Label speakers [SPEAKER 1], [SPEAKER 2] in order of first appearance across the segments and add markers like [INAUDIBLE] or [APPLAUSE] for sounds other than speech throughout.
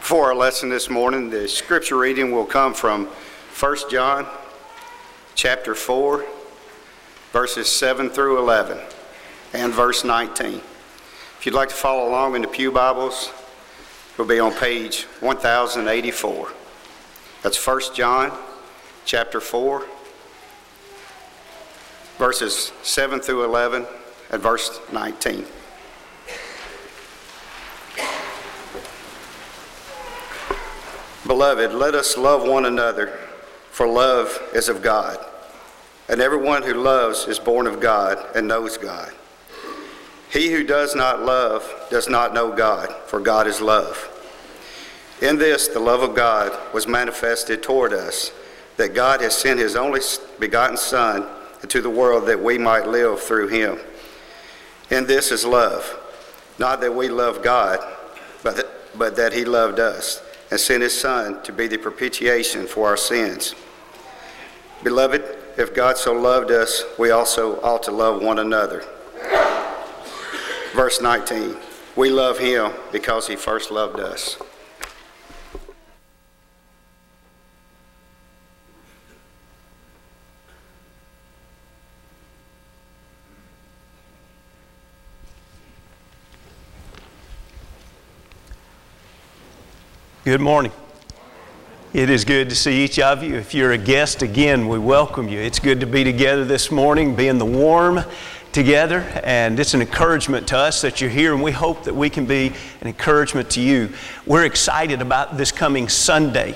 [SPEAKER 1] For our lesson this morning, the scripture reading will come from 1 John chapter 4, verses 7 through 11, and verse 19. If you'd like to follow along in the Pew Bibles, it'll be on page 1084. That's 1 John chapter 4, verses 7 through 11, and verse 19. Beloved, let us love one another, for love is of God. And everyone who loves is born of God and knows God. He who does not love does not know God, for God is love. In this, the love of God was manifested toward us, that God has sent his only begotten Son into the world that we might live through him. In this is love, not that we love God, but that, but that he loved us and sent his Son to be the propitiation for our sins. Beloved, if God so loved us, we also ought to love one another. Verse 19 We love him because he first loved us.
[SPEAKER 2] Good morning. It is good to see each of you. If you're a guest, again, we welcome you. It's good to be together this morning, be in the warm together, and it's an encouragement to us that you're here, and we hope that we can be an encouragement to you. We're excited about this coming Sunday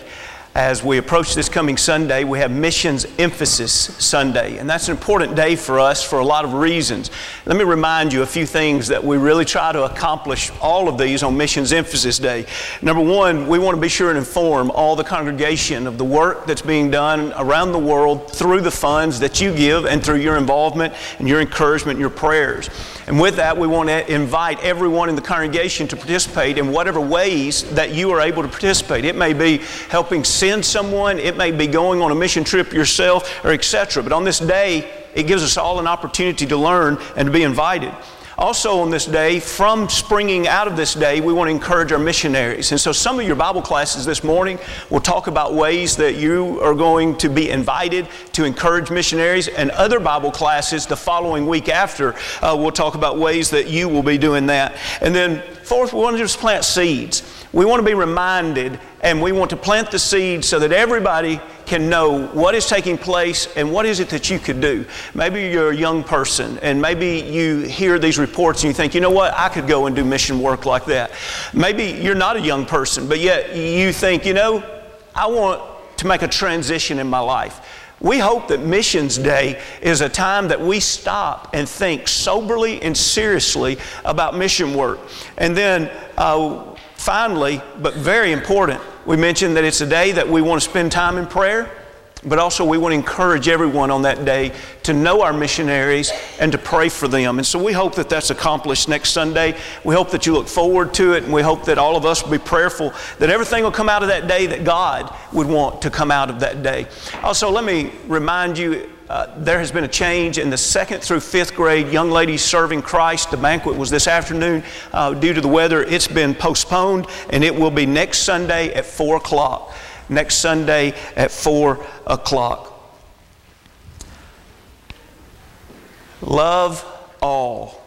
[SPEAKER 2] as we approach this coming Sunday, we have Missions Emphasis Sunday, and that's an important day for us for a lot of reasons. Let me remind you a few things that we really try to accomplish all of these on Missions Emphasis Day. Number one, we want to be sure and inform all the congregation of the work that's being done around the world through the funds that you give and through your involvement and your encouragement and your prayers. And with that, we want to invite everyone in the congregation to participate in whatever ways that you are able to participate. It may be helping send someone, it may be going on a mission trip yourself, or etc. But on this day, it gives us all an opportunity to learn and to be invited. Also, on this day, from springing out of this day, we want to encourage our missionaries. And so, some of your Bible classes this morning will talk about ways that you are going to be invited to encourage missionaries, and other Bible classes the following week after uh, will talk about ways that you will be doing that. And then, fourth, we want to just plant seeds. We want to be reminded and we want to plant the seed so that everybody can know what is taking place and what is it that you could do. Maybe you're a young person and maybe you hear these reports and you think, you know what, I could go and do mission work like that. Maybe you're not a young person, but yet you think, you know, I want to make a transition in my life. We hope that Missions Day is a time that we stop and think soberly and seriously about mission work. And then uh, Finally, but very important, we mentioned that it's a day that we want to spend time in prayer, but also we want to encourage everyone on that day to know our missionaries and to pray for them. And so we hope that that's accomplished next Sunday. We hope that you look forward to it, and we hope that all of us will be prayerful that everything will come out of that day that God would want to come out of that day. Also, let me remind you uh, there has been a change in the second through fifth grade young ladies serving Christ. The banquet was this afternoon. Uh, due to the weather, it's been postponed, and it will be next Sunday at 4 o'clock. Next Sunday at 4 o'clock. Love all.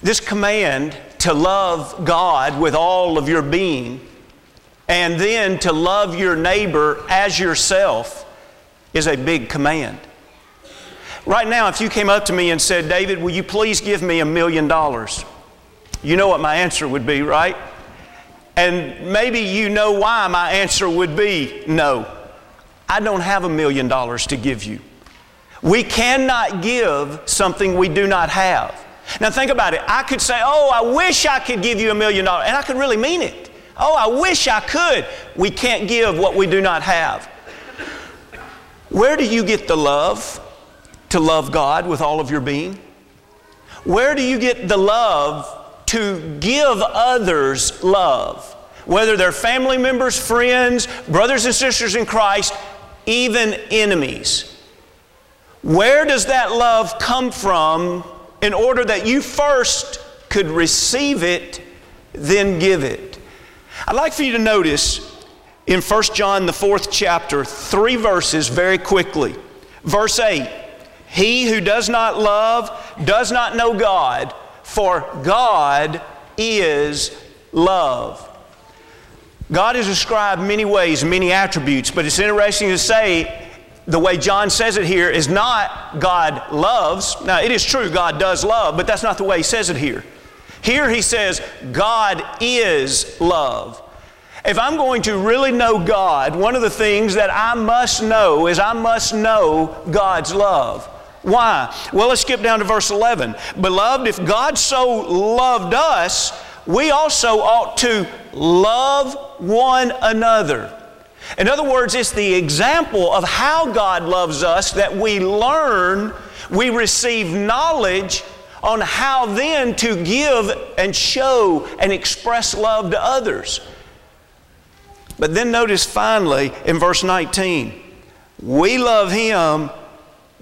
[SPEAKER 2] This command to love God with all of your being and then to love your neighbor as yourself is a big command. Right now, if you came up to me and said, David, will you please give me a million dollars? You know what my answer would be, right? And maybe you know why my answer would be no. I don't have a million dollars to give you. We cannot give something we do not have. Now, think about it. I could say, Oh, I wish I could give you a million dollars. And I could really mean it. Oh, I wish I could. We can't give what we do not have. Where do you get the love to love God with all of your being? Where do you get the love to give others love? Whether they're family members, friends, brothers and sisters in Christ, even enemies. Where does that love come from in order that you first could receive it, then give it. I'd like for you to notice in 1 John, the fourth chapter, three verses very quickly. Verse 8 He who does not love does not know God, for God is love. God is described many ways, many attributes, but it's interesting to say the way John says it here is not God loves. Now, it is true, God does love, but that's not the way he says it here. Here he says, God is love. If I'm going to really know God, one of the things that I must know is I must know God's love. Why? Well, let's skip down to verse 11. Beloved, if God so loved us, we also ought to love one another. In other words, it's the example of how God loves us that we learn, we receive knowledge on how then to give and show and express love to others. But then notice finally in verse 19, we love him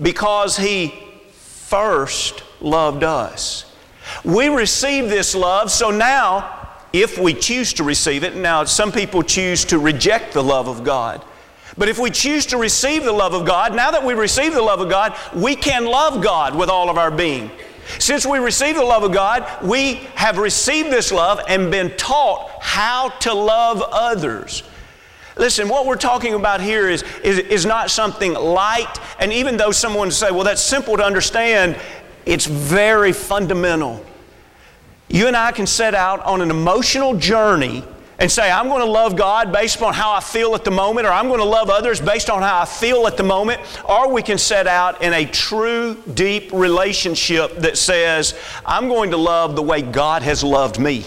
[SPEAKER 2] because he first loved us. We receive this love, so now, if we choose to receive it, now some people choose to reject the love of God. But if we choose to receive the love of God, now that we receive the love of God, we can love God with all of our being. Since we receive the love of God, we have received this love and been taught how to love others. Listen, what we're talking about here is, is, is not something light, and even though someone say, well, that's simple to understand, it's very fundamental. You and I can set out on an emotional journey and say, I'm going to love God based upon how I feel at the moment, or I'm going to love others based on how I feel at the moment, or we can set out in a true, deep relationship that says, I'm going to love the way God has loved me.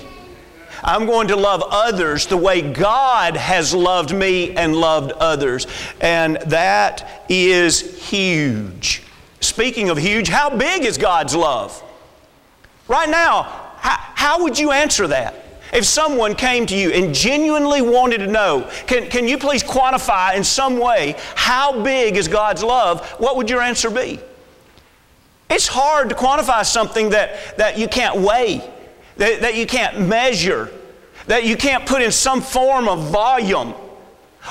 [SPEAKER 2] I'm going to love others the way God has loved me and loved others. And that is huge. Speaking of huge, how big is God's love? Right now, how, how would you answer that? If someone came to you and genuinely wanted to know, can, can you please quantify in some way how big is God's love? What would your answer be? It's hard to quantify something that, that you can't weigh, that, that you can't measure, that you can't put in some form of volume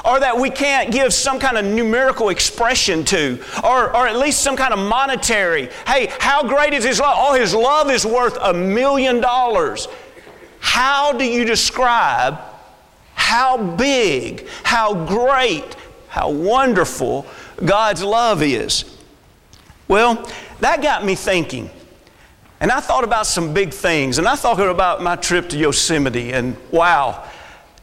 [SPEAKER 2] or that we can't give some kind of numerical expression to, or, or at least some kind of monetary. Hey, how great is His love? Oh, His love is worth a million dollars. How do you describe how big, how great, how wonderful God's love is? Well, that got me thinking. And I thought about some big things. And I thought about my trip to Yosemite. And wow,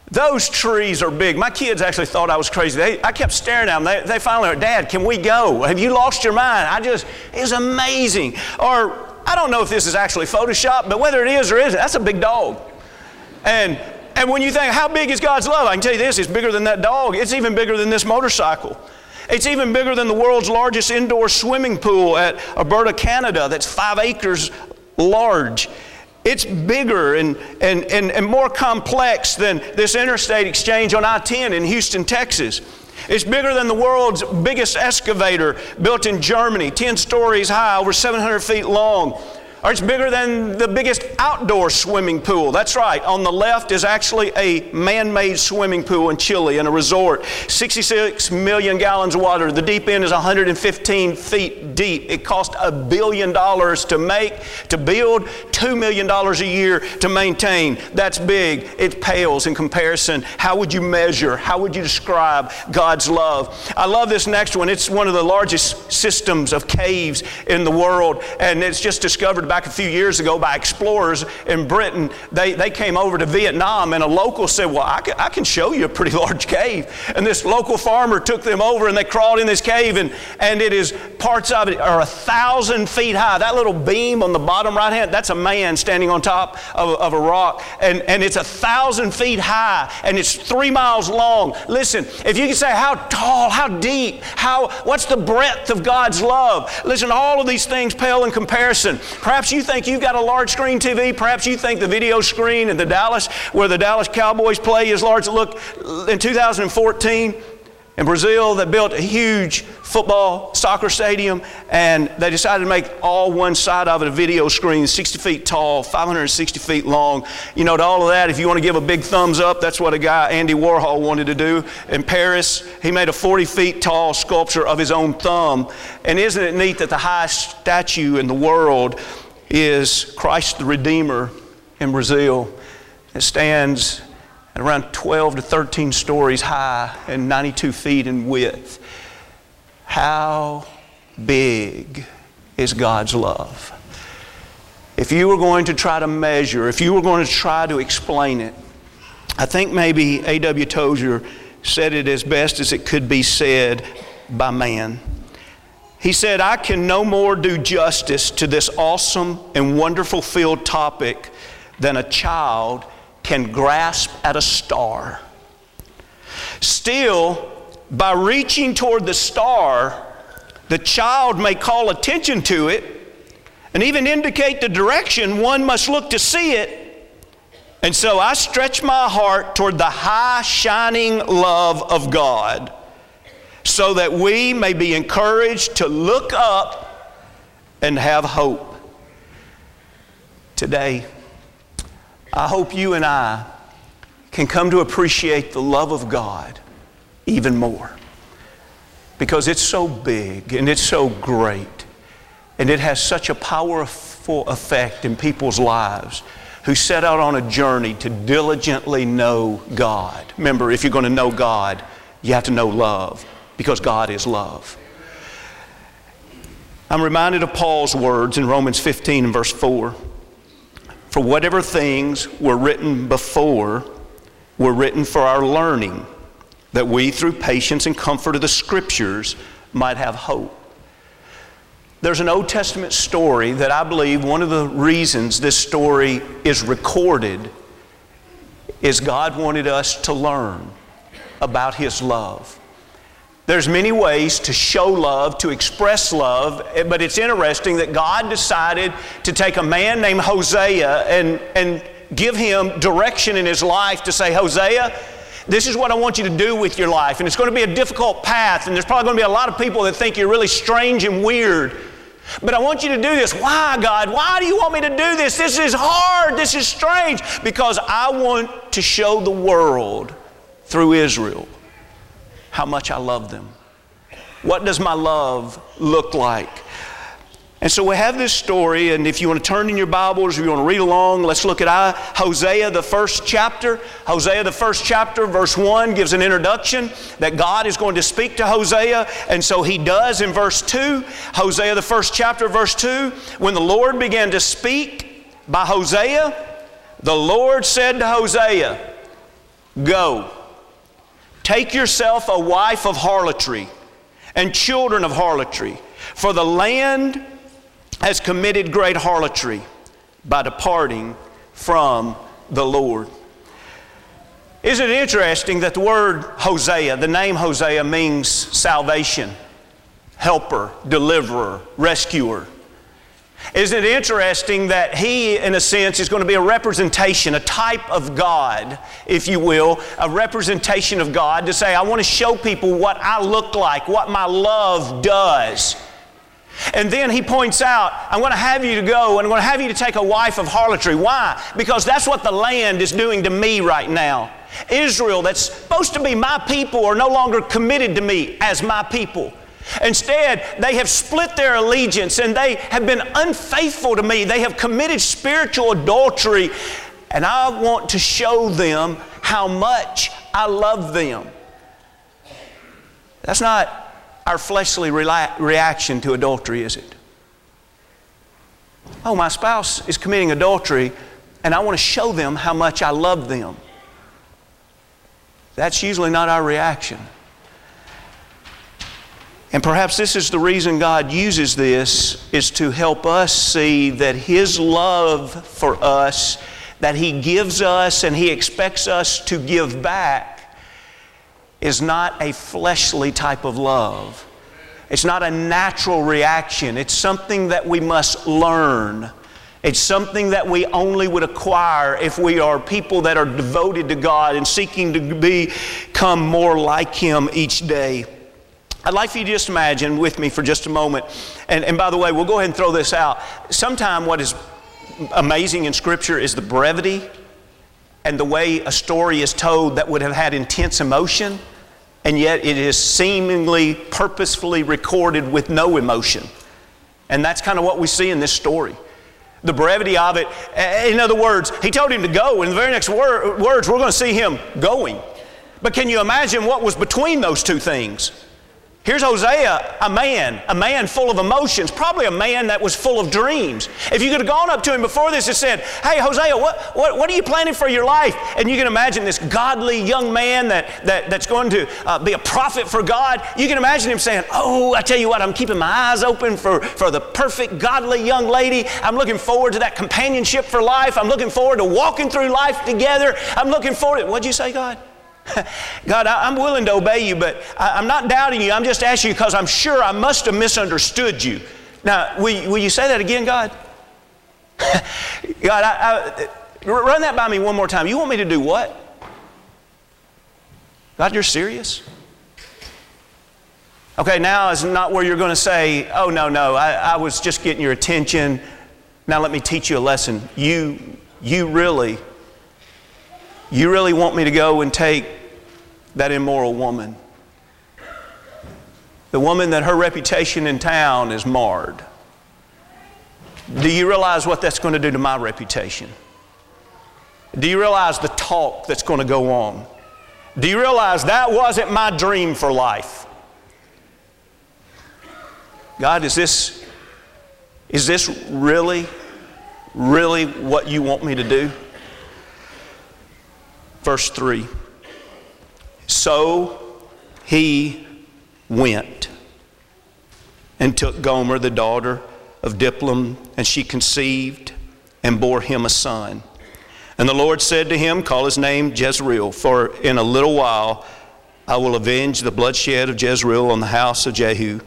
[SPEAKER 2] those trees are big. My kids actually thought I was crazy. They, I kept staring at them. They, they finally went, Dad, can we go? Have you lost your mind? I just, it was amazing. Or I don't know if this is actually Photoshop, but whether it is or isn't, that's a big dog. And, and when you think, how big is God's love? I can tell you this, it's bigger than that dog. It's even bigger than this motorcycle. It's even bigger than the world's largest indoor swimming pool at Alberta, Canada, that's five acres large. It's bigger and, and, and, and more complex than this interstate exchange on I 10 in Houston, Texas. It's bigger than the world's biggest excavator built in Germany, 10 stories high, over 700 feet long or it's bigger than the biggest outdoor swimming pool. That's right. On the left is actually a man made swimming pool in Chile in a resort. 66 million gallons of water. The deep end is 115 feet deep. It cost a billion dollars to make, to build, $2 million a year to maintain. That's big. It pales in comparison. How would you measure? How would you describe God's love? I love this next one. It's one of the largest systems of caves in the world, and it's just discovered back a few years ago by explorers in Britain. They, they came over to Vietnam, and a local said, Well, I can, I can show you a pretty [LAUGHS] large cave. And this local farmer took them over, and they crawled in this cave, and, and it is parts of it are a thousand feet high. That little beam on the bottom right hand, that's a man standing on top of, of a rock, and, and it's a thousand feet high, and it's three miles long. Listen, if you can say how tall, how deep, how what's the breadth of God's love? Listen, all of these things pale in comparison. Perhaps Perhaps you think you've got a large screen TV. Perhaps you think the video screen in the Dallas, where the Dallas Cowboys play, is large. Look, in 2014, In Brazil, they built a huge football soccer stadium and they decided to make all one side of it a video screen, 60 feet tall, 560 feet long. You know, to all of that, if you want to give a big thumbs up, that's what a guy, Andy Warhol, wanted to do. In Paris, he made a 40 feet tall sculpture of his own thumb. And isn't it neat that the highest statue in the world is Christ the Redeemer in Brazil? It stands at around 12 to 13 stories high and 92 feet in width. How big is God's love? If you were going to try to measure, if you were going to try to explain it, I think maybe A.W. Tozer said it as best as it could be said by man. He said, I can no more do justice to this awesome and wonderful field topic than a child can grasp at a star. Still, by reaching toward the star, the child may call attention to it and even indicate the direction one must look to see it. And so I stretch my heart toward the high, shining love of God so that we may be encouraged to look up and have hope. Today, I hope you and I can come to appreciate the love of God even more because it's so big and it's so great and it has such a powerful effect in people's lives who set out on a journey to diligently know God. Remember, if you're going to know God, you have to know love because God is love. I'm reminded of Paul's words in Romans 15 and verse 4. For whatever things were written before were written for our learning, that we, through patience and comfort of the Scriptures, might have hope. There's an Old Testament story that I believe one of the reasons this story is recorded is God wanted us to learn about His love. There's many ways to show love, to express love, eh, but it's interesting that God decided to take a man named Hosea and, and give him direction in his life to say, Hosea, this is what I want you to do with your life. And it's going to be a difficult path, and there's probably going to be a lot of people that think you're really strange and weird. But I want you to do this. Why, God? Why do you want me to do this? This is hard. This is strange. Because I want to show the world through Israel how much I love them. What does my love look like? And so we have this story, and if you want to turn in your Bibles, if you want to read along, let's look at I, Hosea, the first chapter. Hosea, the first chapter, verse 1, gives an introduction that God is going to speak to Hosea, and so he does in verse 2. Hosea, the first chapter, verse 2, when the Lord began to speak by Hosea, the Lord said to Hosea, Go. Take yourself a wife of harlotry and children of harlotry, for the land has committed great harlotry by departing from the Lord. Isn't it interesting that the word Hosea, the name Hosea, means salvation, helper, deliverer, rescuer? Isn't it interesting that he, in a sense, is going to be a representation, a type of God, if you will, a representation of God to say, I want to show people what I look like, what my love does. And then he points out, I'm going to have you to go and I'm going to have you to take a wife of harlotry. Why? Because that's what the land is doing to me right now. Israel, that's supposed to be my people, are no longer committed to me as my people. Instead, they have split their allegiance and they have been unfaithful to me. They have committed spiritual adultery, and I want to show them how much I love them. That's not our fleshly reaction to adultery, is it? Oh, my spouse is committing adultery, and I want to show them how much I love them. That's usually not our reaction. And perhaps this is the reason God uses this is to help us see that his love for us that he gives us and he expects us to give back is not a fleshly type of love. It's not a natural reaction. It's something that we must learn It's something that we only would acquire if we are people that are devoted to God and seeking to become more like Him each day. I'd like for you to just imagine with me for just a moment. And, and by the way, we'll go ahead and throw this out. Sometime what is amazing in Scripture is the brevity and the way a story is told that would have had intense emotion, and yet it is seemingly purposefully recorded with no emotion. And that's kind of what we see in this story. The brevity of it. In other words, he told him to go. and the very next wor- words, we're going to see him going. But can you imagine what was between those two things? Here's Hosea, a man, a man full of emotions, probably a man that was full of dreams. If you could have gone up to him before this and said, Hey, Hosea, what, what, what are you planning for your life? And you can imagine this godly young man that, that, that's going to uh, be a prophet for God. You can imagine him saying, Oh, I tell you what, I'm keeping my eyes open for, for the perfect, godly young lady. I'm looking forward to that companionship for life. I'm looking forward to walking through life together. I'm looking forward to, what'd you say, God? [LAUGHS] God, I, am willing to obey you, but I, am not doubting you. I'm just asking you because I'm sure I must have misunderstood you. Now, will, will you say that again, God? [LAUGHS] God, I, I, run that by me one more time. You want me to do what? God, you're serious? Okay, now is not where you're going to say, oh, no, no, I, I was just getting your attention. Now let me teach you a lesson. You, you really you really want me to go and take that immoral woman? The woman that her reputation in town is marred. Do you realize what that's going to do to my reputation? Do you realize the talk that's going to go on? Do you realize that wasn't my dream for life? God, is this, is this really, really what you want me to do? Verse 3 So he went and took Gomer, the daughter of Diblaim, and she conceived and bore him a son. And the Lord said to him, Call his name Jezreel, for in a little while I will avenge the bloodshed of Jezreel on the house of Jehu,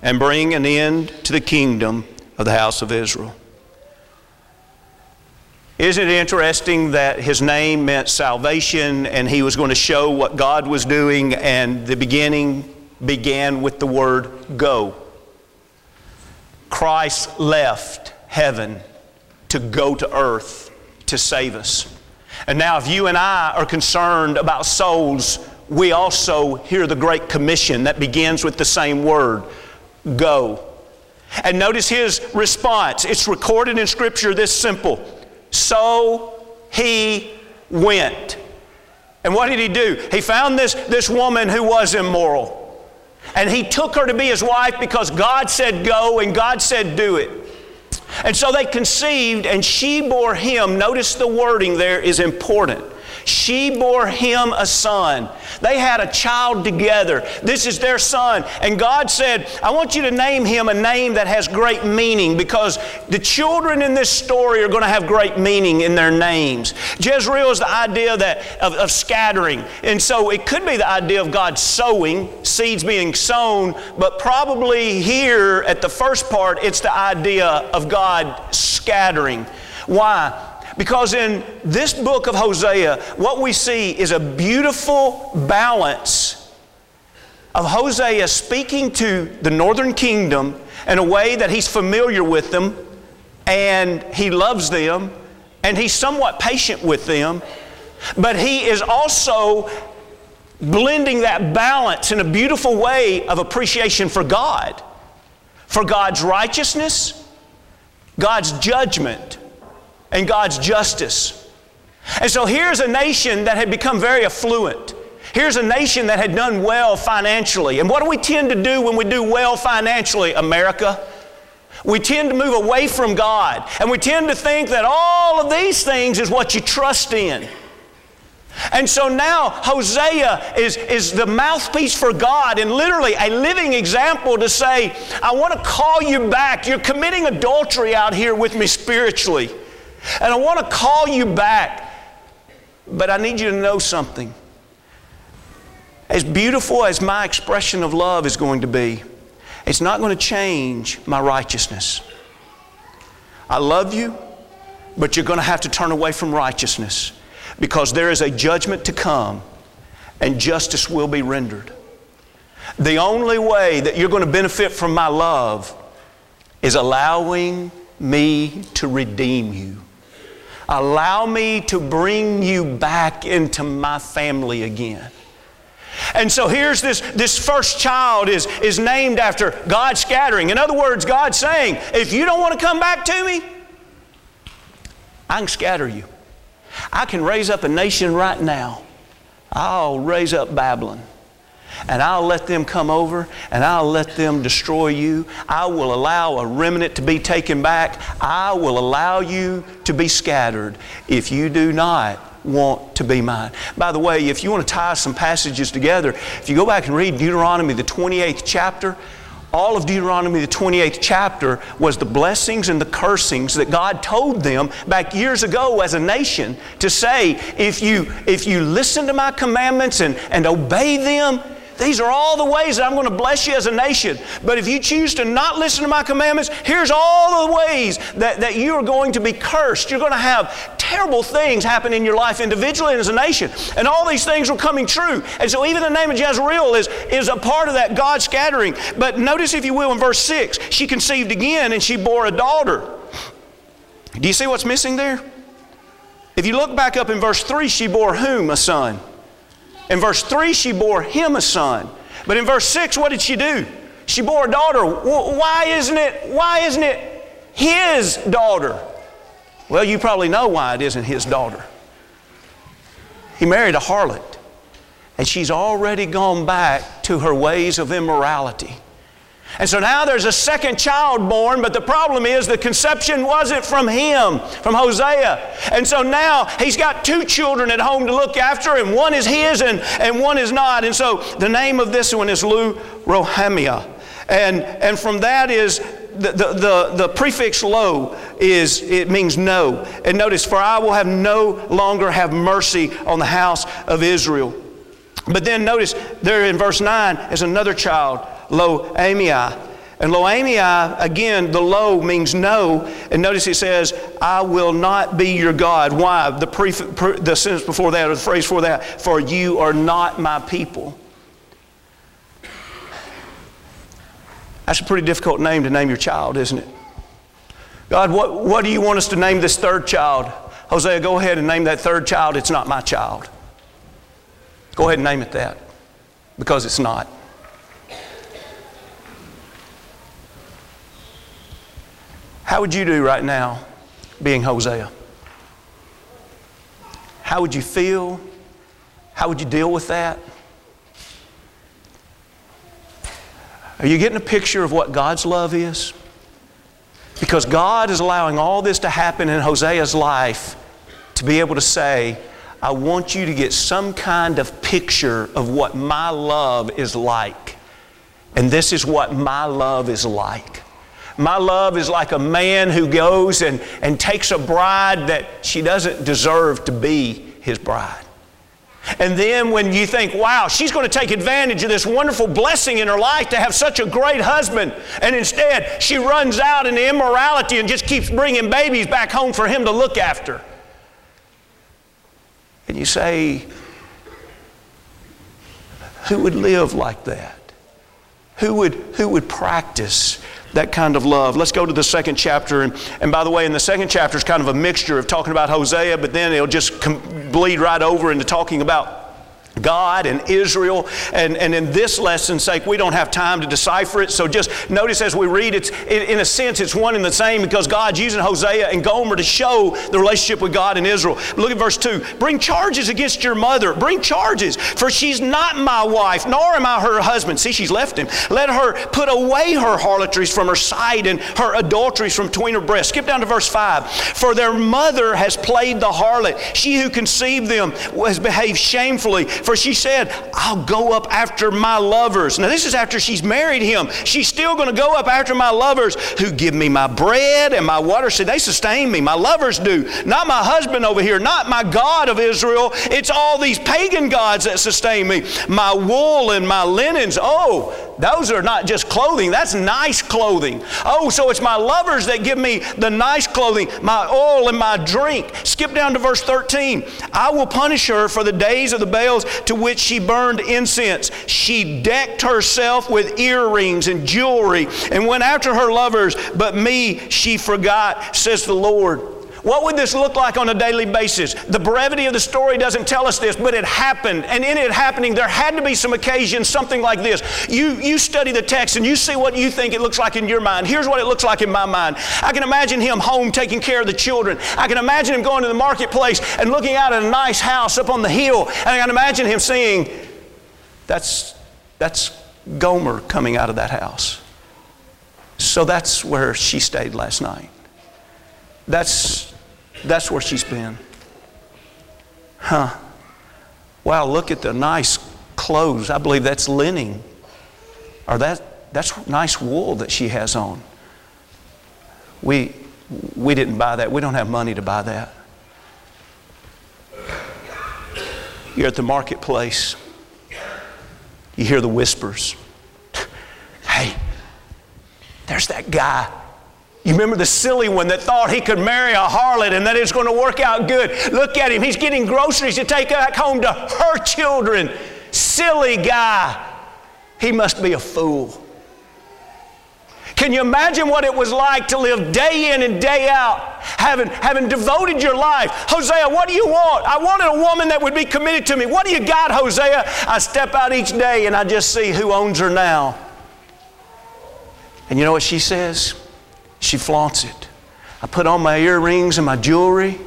[SPEAKER 2] and bring an end to the kingdom of the house of Israel. Isn't it interesting that his name meant salvation and he was going to show what God was doing, and the beginning began with the word go? Christ left heaven to go to earth to save us. And now, if you and I are concerned about souls, we also hear the Great Commission that begins with the same word go. And notice his response. It's recorded in Scripture this simple so he went. And what did he do? He found this, this woman who was immoral. And he took her to be his wife because God said go and God said do it. And so they conceived and she bore him. Notice the wording there is important. She bore him a son. They had a child together. This is their son. And God said, I want you to name him a name that has great meaning because the children in this story are going to have great meaning in their names. Jezreel is the idea that, of, of scattering. And so it could be the idea of God sowing, seeds being sown, but probably here at the first part, it's the idea of God scattering. Why? Because in this book of Hosea, what we see is a beautiful balance of Hosea speaking to the northern kingdom in a way that he's familiar with them and he loves them and he's somewhat patient with them, but he is also blending that balance in a beautiful way of appreciation for God, for God's righteousness, God's judgment and God's justice. And so here's a nation that had become very affluent. Here's a nation that had done well financially. And what do we tend to do when we do well financially, America? We tend to move away from God. And we tend to think that all of these things is what you trust in. And so now Hosea is, is the mouthpiece for God and literally a living example to say, I want to call you back. You're committing adultery out here with me spiritually. And I want to call you back, but I need you to know something. As beautiful as my expression of love is going to be, it's not going to change my righteousness. I love you. but you're going to have to turn away from righteousness because there is a judgment to come and justice will be rendered. The only way that you're going to benefit from my love is allowing me to redeem you. Allow me to bring you back into my family again. And so here's this, this first child is, is named after God scattering. In other words, God saying, if you don't want to come back to me, I can scatter you. I can raise up a nation right now. I'll raise up Babylon and I'll let them come over and I'll let them destroy you. I will allow a remnant to be taken back. I will allow you to be scattered if you do not want to be mine. By the way, if you want to tie some passages together, if you go back and read Deuteronomy, the 28th chapter, all of Deuteronomy, the 28th chapter, was the blessings and the cursings that God told them back years ago as a nation to say, if you, if you listen to my commandments and, and obey them, these are all the ways that I'm going to bless you as a nation. But if you choose to not listen to my commandments, here's all the ways that, that you are going to be cursed. You're going to have terrible things happen in your life individually and as a nation. And all these things are coming true. And so even the name of Jezreel is, is a part of that God scattering. But notice, if you will, in verse 6, she conceived again and she bore a daughter. Do you see what's missing there? If you look back up in verse 3, she bore whom? A son. In verse 3, she bore him a son. But in verse 6, what did she do? She bore a daughter. Why isn't it, why isn't it his daughter? Well, you probably know why it isn't his daughter. He married a harlot, and she's already gone back to her ways of immorality. And so now there's a second child born, but the problem is the conception wasn't from him, from Hosea. And so now he's got two children at home to look after, and one is his and, and one is not. And so the name of this one is Lu Rohamia. And, and from that is the, the, the, the, prefix lo is it means no and notice for i will have no longer have mercy on the house of israel but then notice there in verse 9 is another child Lo-Ammi. And Lo-Ammi, again, the lo means no. And notice it says, I will not be your God. Why? The, pre, pre, the sentence before that, or the phrase before that, for you are not my people. That's a pretty difficult name to name your child, isn't it? God, what, what do you want us to name this third child? Hosea, go ahead and name that third child. It's not my child. Go ahead and name it that because it's not. How would you do right now being Hosea? How would you feel? How would you deal with that? Are you getting a picture of what God's love is? Because God is allowing all this to happen in Hosea's life to be able to say, I want you to get some kind of picture of what my love is like. And this is what my love is like. My love is like a man who goes and, and takes a bride that she doesn't deserve to be his bride. And then when you think, wow, she's going to take advantage of this wonderful blessing in her life to have such a great husband, and instead she runs out into immorality and just keeps bringing babies back home for him to look after. And you say, who would live like that? Who would, who would practice that kind of love. Let's go to the second chapter. And, and by the way, in the second chapter is kind of a mixture of talking about Hosea, but then it'll just bleed right over into talking about God and Israel. And, and in this lesson's sake, we don't have time to decipher it. So just notice as we read, it's in a sense, it's one and the same because God's using Hosea and Gomer to show the relationship with God and Israel. Look at verse 2. Bring charges against your mother. Bring charges, for she's not my wife, nor am I her husband. See, she's left him. Let her put away her harlotries from her side and her adulteries from between her breasts. Skip down to verse 5. For their mother has played the harlot. She who conceived them has behaved shamefully for she said, I'll go up after my lovers. Now, this is after she's married him. She's still going to go up after my lovers who give me my bread and my water. See, they sustain me. My lovers do. Not my husband over here, not my God of Israel. It's all these pagan gods that sustain me. My wool and my linens. Oh, Oh, those are not just clothing, that's nice clothing. Oh, so it's my lovers that give me the nice clothing, my oil and my drink. Skip down to verse 13. I will punish her for the days of the Baals to which she burned incense. She decked herself with earrings and jewelry and went after her lovers, but me she forgot, says the Lord. What would this look like on a daily basis? The brevity of the story doesn't tell us this, but it happened. And in it happening, there had to be some occasion, something like this. You, you study the text and you see what you think it looks like in your mind. Here's what it looks like in my mind. I can imagine him home taking care of the children. I can imagine him going to the marketplace and looking out at a nice house up on the hill. And I can imagine him seeing, that's, that's Gomer coming out of that house. So that's where she stayed last night. That's that's where she's been. Huh. Wow, look at the nice clothes. I believe that's linen. Or that, that's nice wool that she has on. We, we didn't buy that. We don't have money to buy that. You're at the marketplace. You hear the whispers. Hey, there's that guy you remember the silly one that thought he could marry a harlot and that it's going to work out good. Look at him. He's getting groceries to take back home to her children. Silly guy. He must be a fool. Can you imagine what it was like to live day in and day out, having, having devoted your life? Hosea, what do you want? I wanted a woman that would be committed to me. What do you got, Hosea? I step out each day and I just see who owns her now. And you know what she says? She flaunts it. I put on my earrings and my jewelry,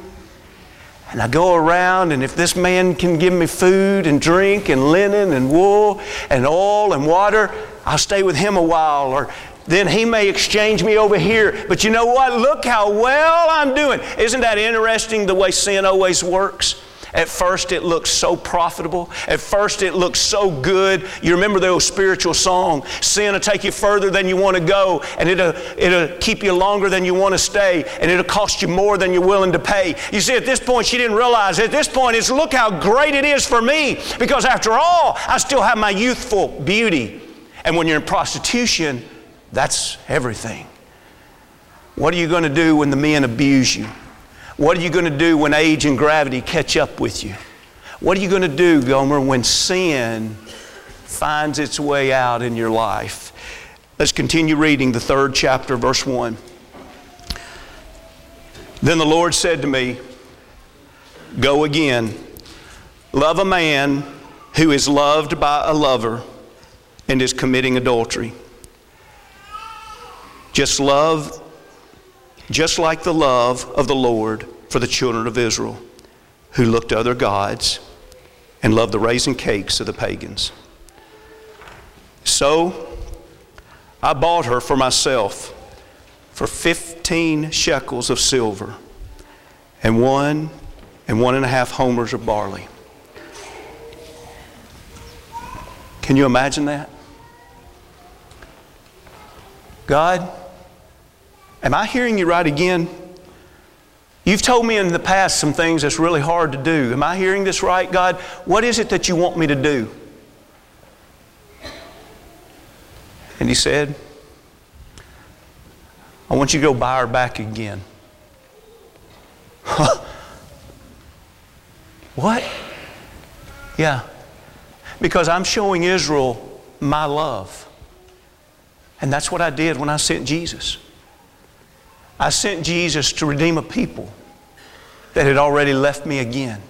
[SPEAKER 2] and I go around, and if this man can give me food and drink and linen and wool and oil and water, I'll stay with him a while. Or then he may exchange me over here. But you know what? Look how well I'm doing. Isn't that interesting the way sin always works? At first, it looks so profitable. At first, it looks so good. You remember the old spiritual song Sin will take you further than you want to go, and it'll, it'll keep you longer than you want to stay, and it'll cost you more than you're willing to pay. You see, at this point, she didn't realize. At this point, it's look how great it is for me, because after all, I still have my youthful beauty. And when you're in prostitution, that's everything. What are you going to do when the men abuse you? What are you going to do when age and gravity catch up with you? What are you going to do, Gomer, when sin finds its way out in your life? Let's continue reading the third chapter, verse 1. Then the Lord said to me, Go again, love a man who is loved by a lover and is committing adultery. Just love just like the love of the Lord for the children of Israel, who looked to other gods and loved the raisin cakes of the pagans. So I bought her for myself for 15 shekels of silver and one and one and a half homers of barley. Can you imagine that? God, Am I hearing you right again? You've told me in the past some things that's really hard to do. Am I hearing this right, God? What is it that you want me to do? And he said, I want you to go buy her back again. [LAUGHS] what? Yeah. Because I'm showing Israel my love. And that's what I did when I sent Jesus. I sent Jesus to redeem a people that had already left me again.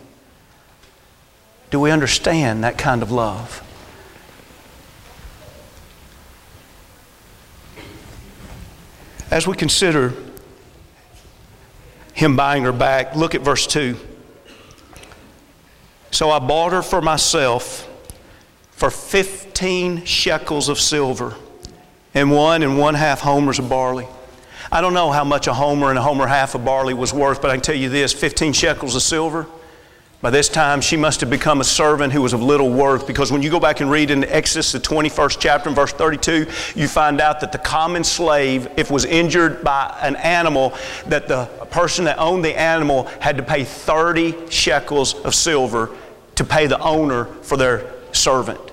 [SPEAKER 2] Do we understand that kind of love? As we consider him buying her back, look at verse 2. So I bought her for myself for 15 shekels of silver and one and one half homers of barley. I don't know how much a homer and a homer half of barley was worth, but I can tell you this 15 shekels of silver. By this time, she must have become a servant who was of little worth because when you go back and read in Exodus, the 21st chapter, and verse 32, you find out that the common slave, if was injured by an animal, that the person that owned the animal had to pay 30 shekels of silver to pay the owner for their servant.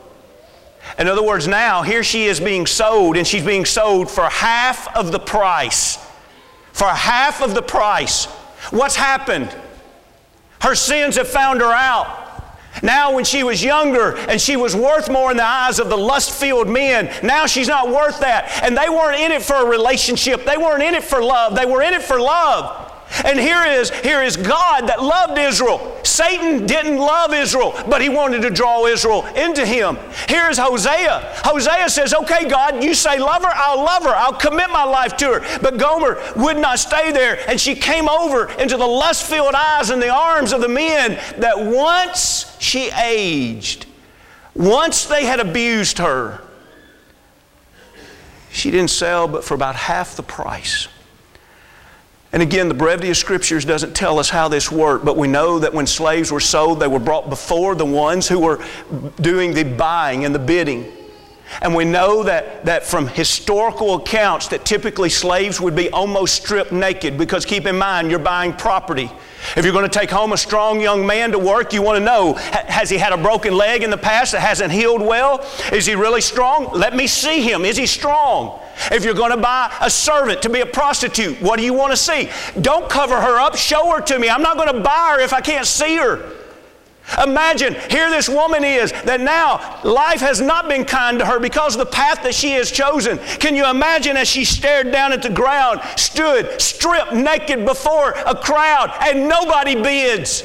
[SPEAKER 2] In other words, now here she is being sold, and she's being sold for half of the price. For half of the price. What's happened? Her sins have found her out. Now, when she was younger and she was worth more in the eyes of the lust filled men, now she's not worth that. And they weren't in it for a relationship, they weren't in it for love, they were in it for love. And here is, here is God that loved Israel. Satan didn't love Israel, but he wanted to draw Israel into him. Here's Hosea. Hosea says, Okay, God, you say love her, I'll love her, I'll commit my life to her. But Gomer would not stay there, and she came over into the lust filled eyes and the arms of the men that once she aged, once they had abused her, she didn't sell but for about half the price. And again, the brevity of scriptures doesn't tell us how this worked, but we know that when slaves were sold, they were brought before the ones who were doing the buying and the bidding. And we know that, that from historical accounts that typically slaves would be almost stripped naked because keep in mind, you're buying property. If you're going to take home a strong young man to work, you want to know has he had a broken leg in the past that hasn't healed well? Is he really strong? Let me see him. Is he strong? If you're going to buy a servant to be a prostitute, what do you want to see? Don't cover her up, show her to me. I'm not going to buy her if I can't see her. Imagine, here this woman is that now life has not been kind to her because of the path that she has chosen. Can you imagine as she stared down at the ground, stood stripped naked before a crowd, and nobody bids?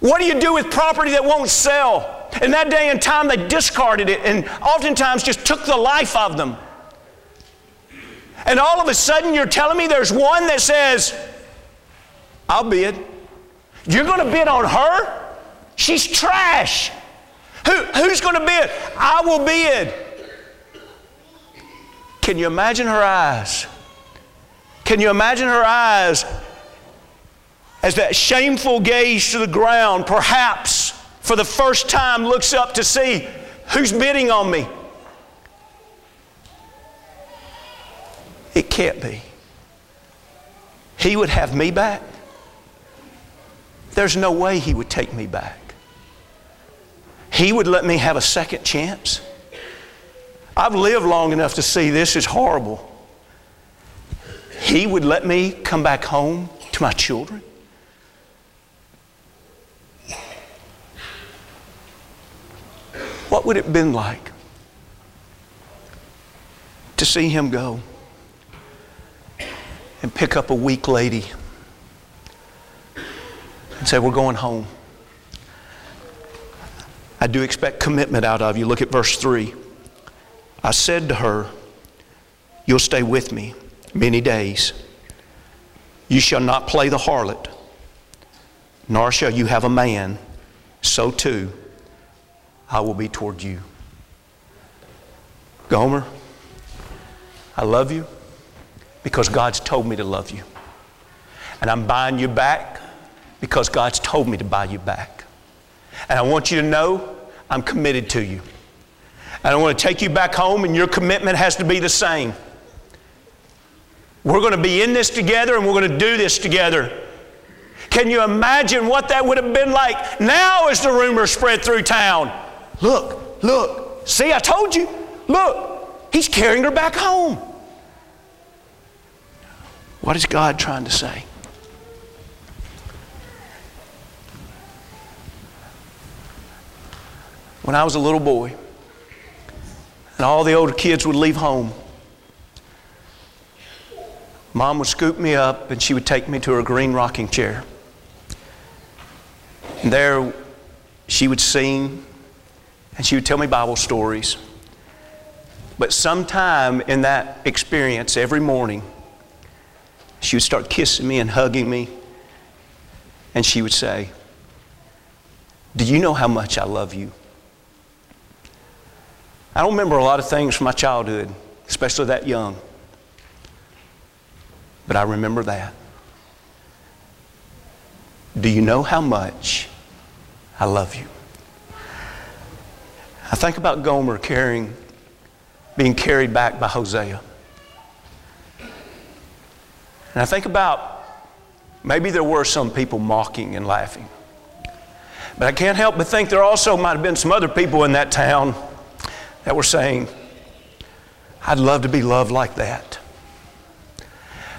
[SPEAKER 2] What do you do with property that won't sell? In that day and time, they discarded it and oftentimes just took the life of them. And all of a sudden, you're telling me there's one that says, I'll bid. You're going to bid on her? She's trash. Who, who's going to bid? I will bid. Can you imagine her eyes? Can you imagine her eyes as that shameful gaze to the ground, perhaps for the first time looks up to see who's bidding on me. It can't be. He would have me back. There's no way he would take me back. He would let me have a second chance. I've lived long enough to see this is horrible. He would let me come back home to my children. What would it have been like to see him go and pick up a weak lady and say, We're going home? I do expect commitment out of you. Look at verse 3. I said to her, You'll stay with me many days. You shall not play the harlot, nor shall you have a man. So too I will be toward you. Gomer, I love you because God's told me to love you. And I'm buying you back because God's told me to buy you back. And I want you to know I'm committed to you. And I want to take you back home, and your commitment has to be the same. We're going to be in this together, and we're going to do this together. Can you imagine what that would have been like now as the rumor spread through town? Look, look. See, I told you. Look, he's carrying her back home. What is God trying to say? When I was a little boy, and all the older kids would leave home, Mom would scoop me up and she would take me to her green rocking chair. And there she would sing and she would tell me Bible stories. But sometime in that experience, every morning, she would start kissing me and hugging me, and she would say, Do you know how much I love you? I don't remember a lot of things from my childhood, especially that young. But I remember that. Do you know how much I love you? I think about Gomer carrying, being carried back by Hosea. And I think about maybe there were some people mocking and laughing. But I can't help but think there also might have been some other people in that town that were saying, I'd love to be loved like that.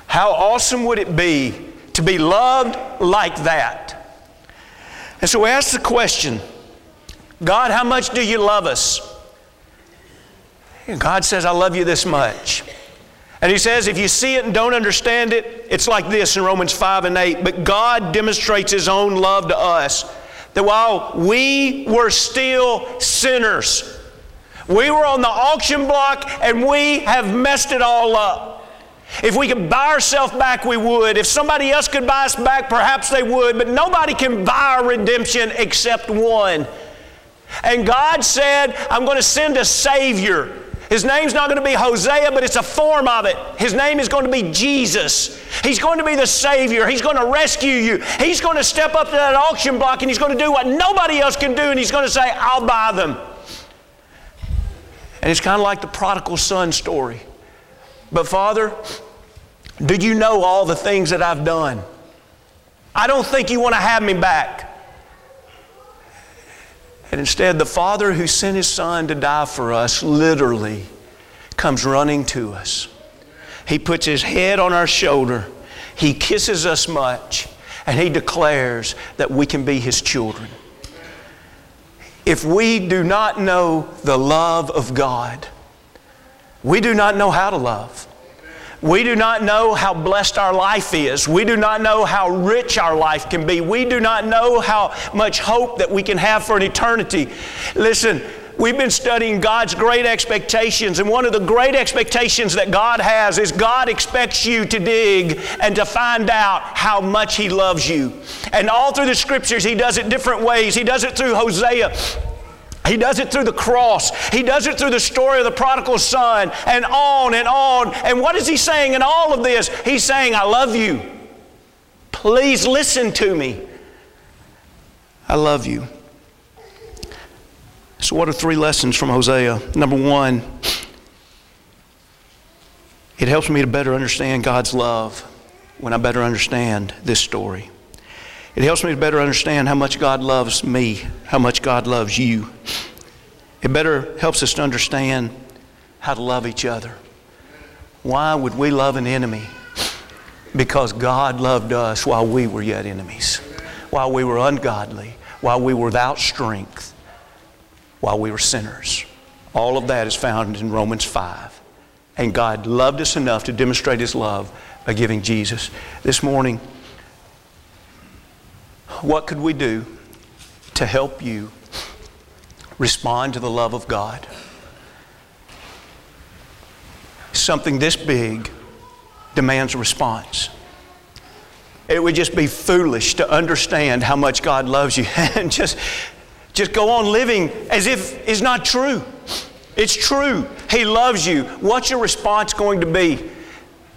[SPEAKER 2] How awesome would it be to be loved like that? And so we ask the question God, how much do you love us? And God says, I love you this much. And He says, if you see it and don't understand it, it's like this in Romans 5 and 8. But God demonstrates His own love to us that while we were still sinners, we were on the auction block and we have messed it all up. If we could buy ourselves back, we would. If somebody else could buy us back, perhaps they would. But nobody can buy our redemption except one. And God said, I'm going to send a Savior. His name's not going to be Hosea, but it's a form of it. His name is going to be Jesus. He's going to be the Savior. He's going to rescue you. He's going to step up to that auction block and he's going to do what nobody else can do, and he's going to say, I'll buy them. And it's kind of like the prodigal son story. But Father, do you know all the things that I've done? I don't think you want to have me back. And instead, the Father who sent His Son to die for us literally comes running to us. He puts His head on our shoulder, He kisses us much, and He declares that we can be His children. If we do not know the love of God, we do not know how to love. We do not know how blessed our life is. We do not know how rich our life can be. We do not know how much hope that we can have for an eternity. Listen, we've been studying God's great expectations, and one of the great expectations that God has is God expects you to dig and to find out how much He loves you. And all through the scriptures, He does it different ways. He does it through Hosea. He does it through the cross. He does it through the story of the prodigal son, and on and on. And what is he saying in all of this? He's saying, I love you. Please listen to me. I love you. So, what are three lessons from Hosea? Number one, it helps me to better understand God's love when I better understand this story. It helps me to better understand how much God loves me, how much God loves you. It better helps us to understand how to love each other. Why would we love an enemy? Because God loved us while we were yet enemies, while we were ungodly, while we were without strength, while we were sinners. All of that is found in Romans 5. And God loved us enough to demonstrate His love by giving Jesus. This morning, what could we do to help you respond to the love of God? Something this big demands a response. It would just be foolish to understand how much God loves you [LAUGHS] and just, just go on living as if it's not true. It's true. He loves you. What's your response going to be?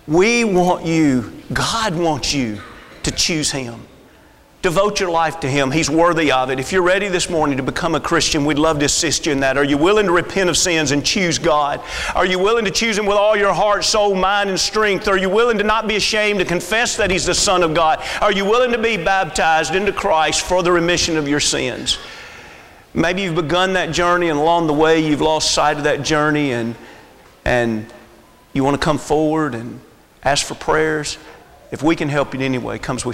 [SPEAKER 2] We want you, God wants you to choose Him. Devote your life to Him. He's worthy of it. If you're ready this morning to become a Christian, we'd love to assist you in that. Are you willing to repent of sins and choose God? Are you willing to choose Him with all your heart, soul, mind, and strength? Are you willing to not be ashamed to confess that He's the Son of God? Are you willing to be baptized into Christ for the remission of your sins? Maybe you've begun that journey and along the way you've lost sight of that journey and, and you want to come forward and ask for prayers. If we can help you in any way, comes we